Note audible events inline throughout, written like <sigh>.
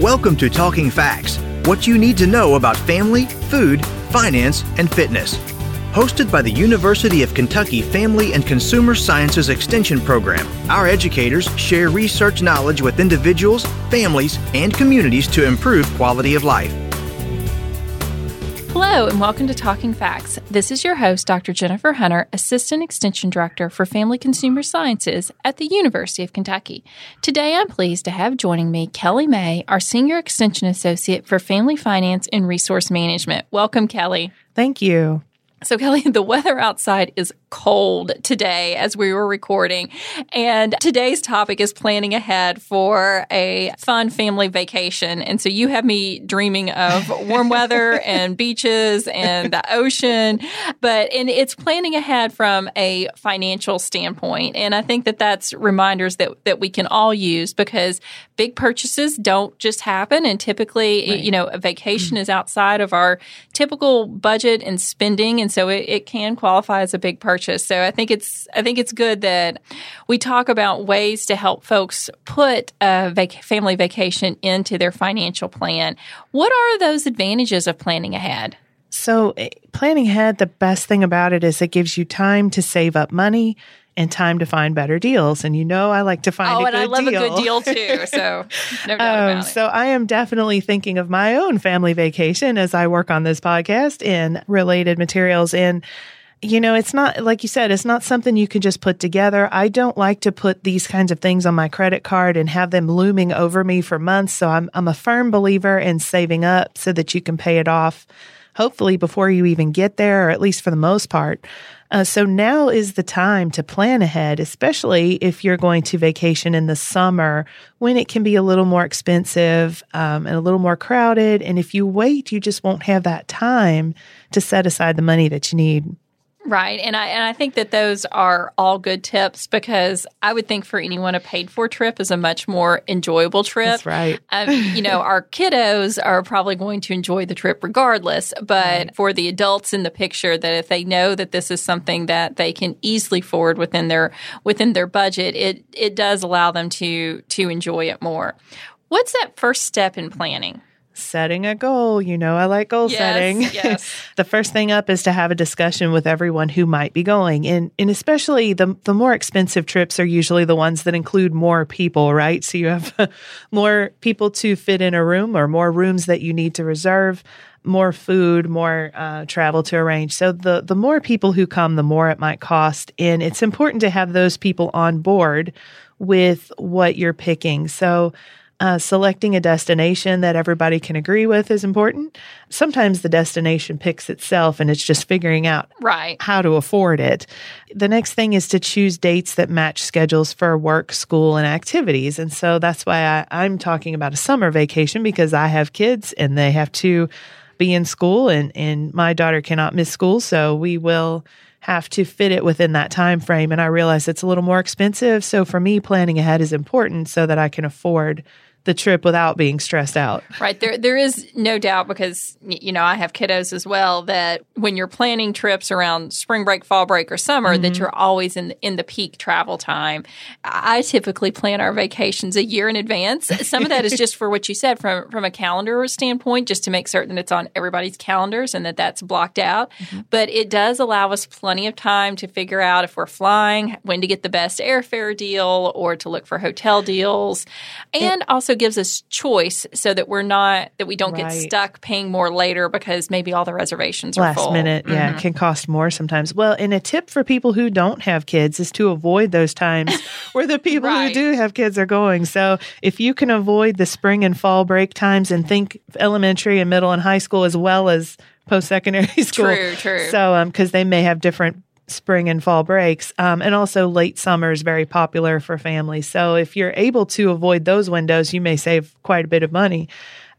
Welcome to Talking Facts what you need to know about family, food, finance, and fitness. Hosted by the University of Kentucky Family and Consumer Sciences Extension Program, our educators share research knowledge with individuals, families, and communities to improve quality of life. Hello, and welcome to Talking Facts. This is your host, Dr. Jennifer Hunter, Assistant Extension Director for Family Consumer Sciences at the University of Kentucky. Today, I'm pleased to have joining me Kelly May, our Senior Extension Associate for Family Finance and Resource Management. Welcome, Kelly. Thank you. So, Kelly, <laughs> the weather outside is cold today as we were recording. And today's topic is planning ahead for a fun family vacation. And so you have me dreaming of <laughs> warm weather and beaches and the ocean, but and it's planning ahead from a financial standpoint. And I think that that's reminders that, that we can all use because big purchases don't just happen. And typically, right. you know, a vacation mm-hmm. is outside of our typical budget and spending. And so it, it can qualify as a big purchase purchase. So I think it's I think it's good that we talk about ways to help folks put a vac- family vacation into their financial plan. What are those advantages of planning ahead? So, eh, planning ahead, the best thing about it is it gives you time to save up money and time to find better deals. And you know, I like to find oh, a good deal. Oh, and I love deal. a good deal too. <laughs> So, no doubt um, about it. So, I am definitely thinking of my own family vacation as I work on this podcast and related materials. And you know, it's not, like you said, it's not something you can just put together. I don't like to put these kinds of things on my credit card and have them looming over me for months. So I'm, I'm a firm believer in saving up so that you can pay it off, hopefully before you even get there, or at least for the most part. Uh, so now is the time to plan ahead, especially if you're going to vacation in the summer when it can be a little more expensive um, and a little more crowded. And if you wait, you just won't have that time to set aside the money that you need. Right. And I and I think that those are all good tips because I would think for anyone a paid for trip is a much more enjoyable trip. That's right. um, you know, our kiddos are probably going to enjoy the trip regardless, but right. for the adults in the picture that if they know that this is something that they can easily forward within their within their budget, it it does allow them to to enjoy it more. What's that first step in planning? Setting a goal. You know, I like goal yes, setting. Yes. <laughs> the first thing up is to have a discussion with everyone who might be going. And and especially the the more expensive trips are usually the ones that include more people, right? So you have <laughs> more people to fit in a room or more rooms that you need to reserve, more food, more uh, travel to arrange. So the the more people who come, the more it might cost. And it's important to have those people on board with what you're picking. So uh, selecting a destination that everybody can agree with is important. Sometimes the destination picks itself and it's just figuring out right. how to afford it. The next thing is to choose dates that match schedules for work, school, and activities. And so that's why I, I'm talking about a summer vacation because I have kids and they have to be in school and, and my daughter cannot miss school. So we will have to fit it within that time frame and i realize it's a little more expensive. So for me planning ahead is important so that i can afford the trip without being stressed out. Right. There there is no doubt because you know, I have kiddos as well that when you're planning trips around spring break, fall break or summer mm-hmm. that you're always in in the peak travel time. I typically plan our vacations a year in advance. Some of that is just for what you said from from a calendar standpoint just to make certain that it's on everybody's calendars and that that's blocked out. Mm-hmm. But it does allow us plenty of time to figure out if we're flying, when to get the best airfare deal or to look for hotel deals and it, also gives us choice so that we're not that we don't right. get stuck paying more later because maybe all the reservations are last minute. Mm-hmm. Yeah, it can cost more sometimes. Well, and a tip for people who don't have kids is to avoid those times <laughs> where the people right. who do have kids are going. So if you can avoid the spring and fall break times and think elementary and middle and high school as well as post secondary <laughs> school. True, true. So, um, because they may have different spring and fall breaks. Um, and also, late summer is very popular for families. So, if you're able to avoid those windows, you may save quite a bit of money.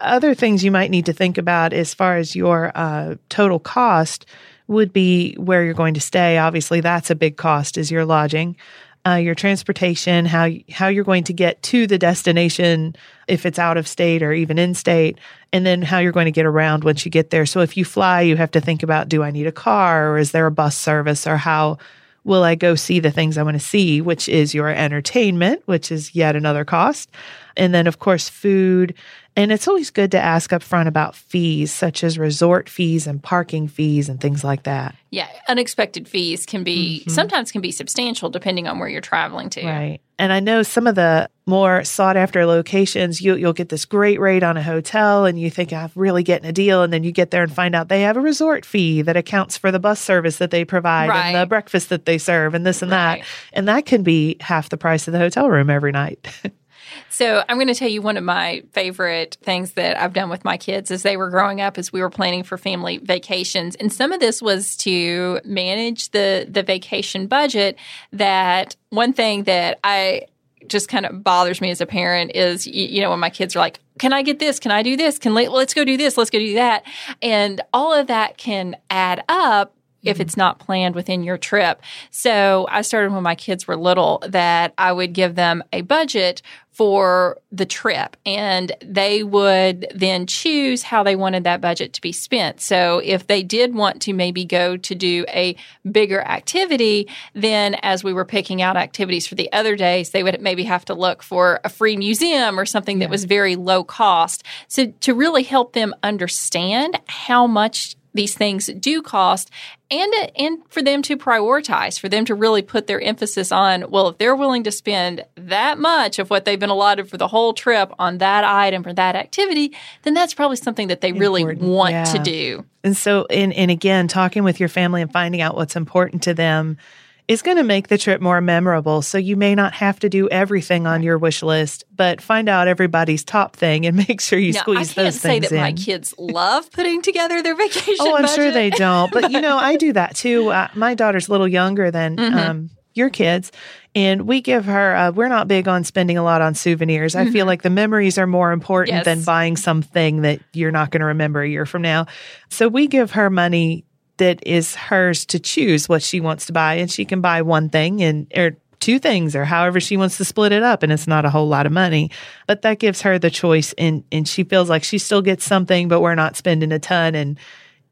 Other things you might need to think about as far as your uh, total cost would be where you're going to stay. Obviously, that's a big cost, is your lodging uh, your transportation, how how you're going to get to the destination if it's out of state or even in state, and then how you're going to get around once you get there. So if you fly, you have to think about: Do I need a car, or is there a bus service, or how will I go see the things I want to see, which is your entertainment, which is yet another cost, and then of course food And it's always good to ask up front about fees, such as resort fees and parking fees and things like that. Yeah, unexpected fees can be mm-hmm. sometimes can be substantial depending on where you're traveling to. Right. And I know some of the more sought after locations, you, you'll get this great rate on a hotel and you think, I'm really getting a deal. And then you get there and find out they have a resort fee that accounts for the bus service that they provide right. and the breakfast that they serve and this and right. that. And that can be half the price of the hotel room every night. <laughs> So I'm going to tell you one of my favorite things that I've done with my kids as they were growing up as we were planning for family vacations. And some of this was to manage the the vacation budget that one thing that I just kind of bothers me as a parent is you know when my kids are like can i get this? Can i do this? Can let's go do this let's go do that. And all of that can add up if it's not planned within your trip. So I started when my kids were little that I would give them a budget for the trip and they would then choose how they wanted that budget to be spent. So if they did want to maybe go to do a bigger activity, then as we were picking out activities for the other days, they would maybe have to look for a free museum or something that was very low cost. So to really help them understand how much these things do cost and and for them to prioritize for them to really put their emphasis on well if they're willing to spend that much of what they've been allotted for the whole trip on that item or that activity then that's probably something that they really want yeah. to do and so and and again talking with your family and finding out what's important to them is going to make the trip more memorable. So you may not have to do everything on your wish list, but find out everybody's top thing and <laughs> make sure you now, squeeze those things in. I can't say that in. my kids love putting together their <laughs> vacation. Oh, I'm budget. sure they don't. But you know, I do that <laughs> too. Uh, my daughter's a little younger than mm-hmm. um, your kids. And we give her, uh, we're not big on spending a lot on souvenirs. Mm-hmm. I feel mm-hmm. like the memories are more important yes. than buying something that you're not going to remember a year from now. So we give her money that is hers to choose what she wants to buy. And she can buy one thing and or two things or however she wants to split it up and it's not a whole lot of money. But that gives her the choice and and she feels like she still gets something but we're not spending a ton. And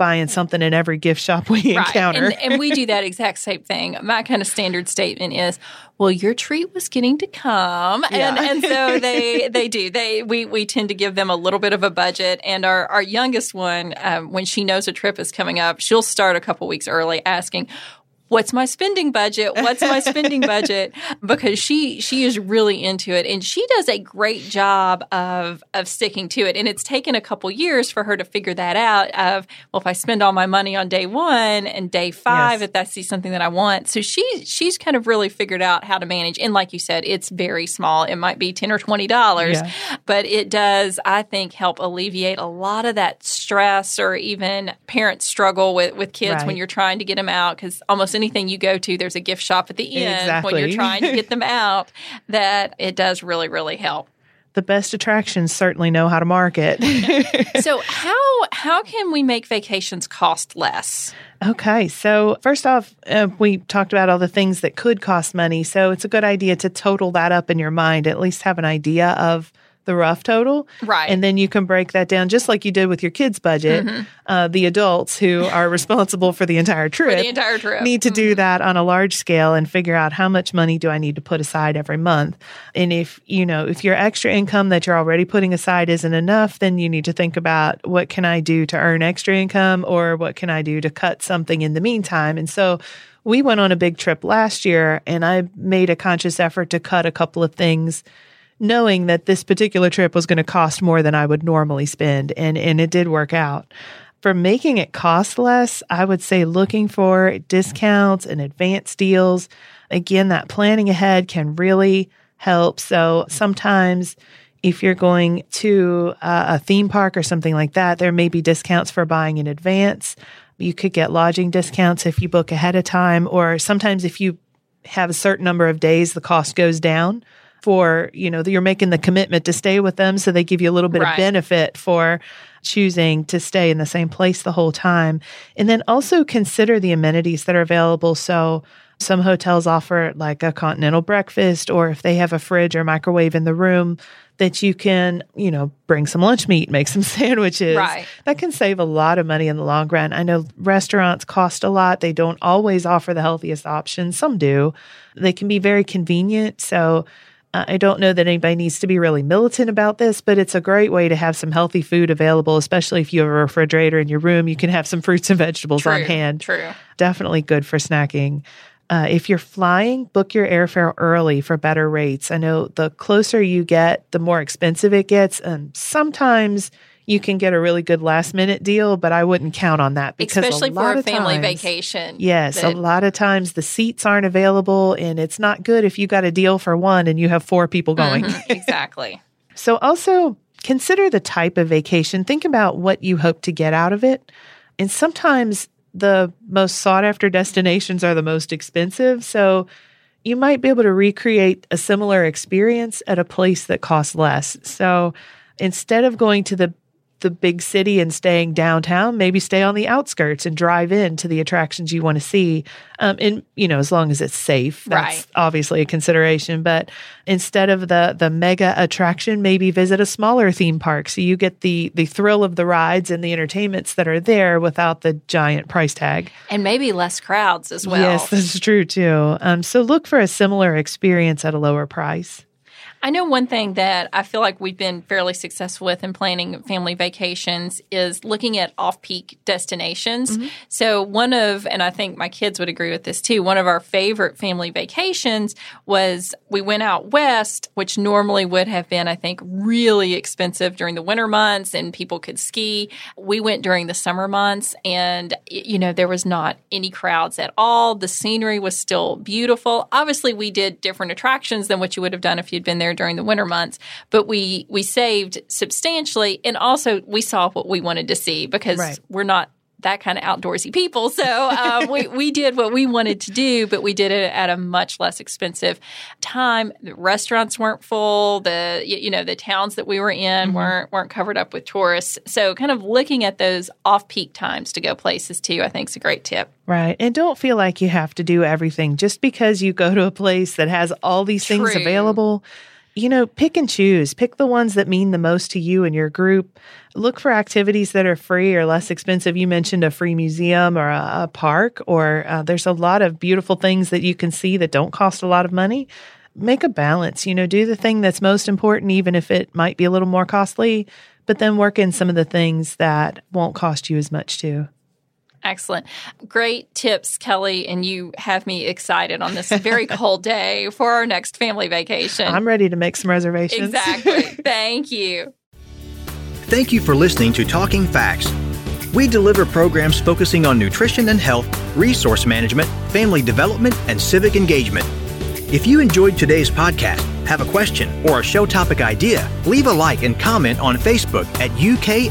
buying something in every gift shop we right. encounter. And, and, we do that exact same thing. My kind of standard statement is, "Well, your treat was getting to come," yeah. and and so <laughs> they they do. They we we tend to give them a little bit of a budget. And our our youngest one, um, when she knows a trip is coming up, she'll start a couple weeks early asking, what's my spending budget? What's my spending <laughs> budget? Because she she is really into it and she does a great job of of sticking to it. And it's taken a couple years for her to figure that out of well if I spend all my money on day 1 and day 5 yes. if that's something that I want. So she she's kind of really figured out how to manage and like you said it's very small. It might be 10 or 20 dollars, yeah. but it does I think help alleviate a lot of that stress or even parents struggle with with kids right. when you're trying to get them out cuz almost anything you go to, there's a gift shop at the end exactly. when you're trying to get them <laughs> out, that it does really, really help the best attractions certainly know how to market. <laughs> so <laughs> how how can we make vacations cost less? Okay, so first off, uh, we talked about all the things that could cost money. So it's a good idea to total that up in your mind. At least have an idea of the rough total. Right. And then you can break that down just like you did with your kids' budget. Mm-hmm. Uh, the adults who are <laughs> responsible for the entire trip, the entire trip. need to mm-hmm. do that on a large scale and figure out how much money do I need to put aside every month. And if, you know, if your extra income that you're already putting aside isn't enough, then you need to think about what can I do to earn extra income or what can I do to cut something in the meantime. And so we went on a big trip last year and I made a conscious effort to cut a couple of things knowing that this particular trip was going to cost more than I would normally spend. And, and it did work out. For making it cost less, I would say looking for discounts and advance deals. Again, that planning ahead can really help. So sometimes if you're going to uh, a theme park or something like that, there may be discounts for buying in advance. You could get lodging discounts if you book ahead of time, or sometimes if you have a certain number of days, the cost goes down for, you know, you're making the commitment to stay with them. So they give you a little bit right. of benefit for choosing to stay in the same place the whole time. And then also consider the amenities that are available. So some hotels offer like a continental breakfast, or if they have a fridge or microwave in the room, that you can, you know, bring some lunch meat, make some <laughs> sandwiches. Right. That can save a lot of money in the long run. I know restaurants cost a lot. They don't always offer the healthiest options. Some do. They can be very convenient. So I don't know that anybody needs to be really militant about this, but it's a great way to have some healthy food available, especially if you have a refrigerator in your room. You can have some fruits and vegetables True, on hand. True. Definitely good for snacking. Uh, if you're flying, book your airfare early for better rates. I know the closer you get, the more expensive it gets. And sometimes you can get a really good last minute deal, but I wouldn't count on that because especially a for a of family times- vacation. Yes, that- a lot of times the seats aren't available, and it's not good if you got a deal for one and you have four people going. Mhm, <laughs> exactly. So, also consider the type of vacation. Think about what you hope to get out of it. And sometimes the most sought after destinations are the most expensive. So, you might be able to recreate a similar experience at a place that costs less. So, instead of going to the the big city and staying downtown, maybe stay on the outskirts and drive in to the attractions you want to see. Um, and you know, as long as it's safe, that's Right. obviously a consideration. But instead of the the mega attraction, maybe visit a smaller theme park so you get the the thrill of the rides and the entertainments that are there without the giant price tag. And maybe less crowds as well. Yes, that's true too. Um, so look for a similar experience at a lower price. I know one thing that I feel like we've been fairly successful with in planning family vacations is looking at off peak destinations. Mm-hmm. So, one of, and I think my kids would agree with this too, one of our favorite family vacations was we went out west, which normally would have been, I think, really expensive during the winter months and people could ski. We went during the summer months and, you know, there was not any crowds at all. The scenery was still beautiful. Obviously, we did different attractions than what you would have done if you'd been there during the winter months, but we we saved substantially and also we saw what we wanted to see because Right. we're not that kind of outdoorsy people. So um, we, we did what we wanted to do, but we did it at a much less expensive time. The restaurants weren't full. The you know the towns that we were in weren't weren't covered up with tourists. So kind of looking at those off peak times to go places too, I think is a great tip. Right. And don't feel like you have to do everything just because you go to a place that has all these things available. You know, pick and choose. Pick the ones that mean the most to you and your group. Look for activities that are free or less expensive. You mentioned a free museum or a, a park, or uh, there's a lot of beautiful things that you can see that don't cost a lot of money. Make a balance. You know, do the thing that's most important, even if it might be a little more costly, but then work in some of the things that won't cost you as much too. Excellent. Great tips, Kelly. And you have me excited on this very <laughs> cold day for our next family vacation. I'm ready to make some reservations. exactly. <laughs> Thank you. Thank you for listening to Talking Facts. We deliver programs focusing on nutrition and health, resource management, family development, and civic engagement. If you enjoyed today's podcast, have a question, or a show topic idea, leave a like and comment on Facebook at UKFCSEXT.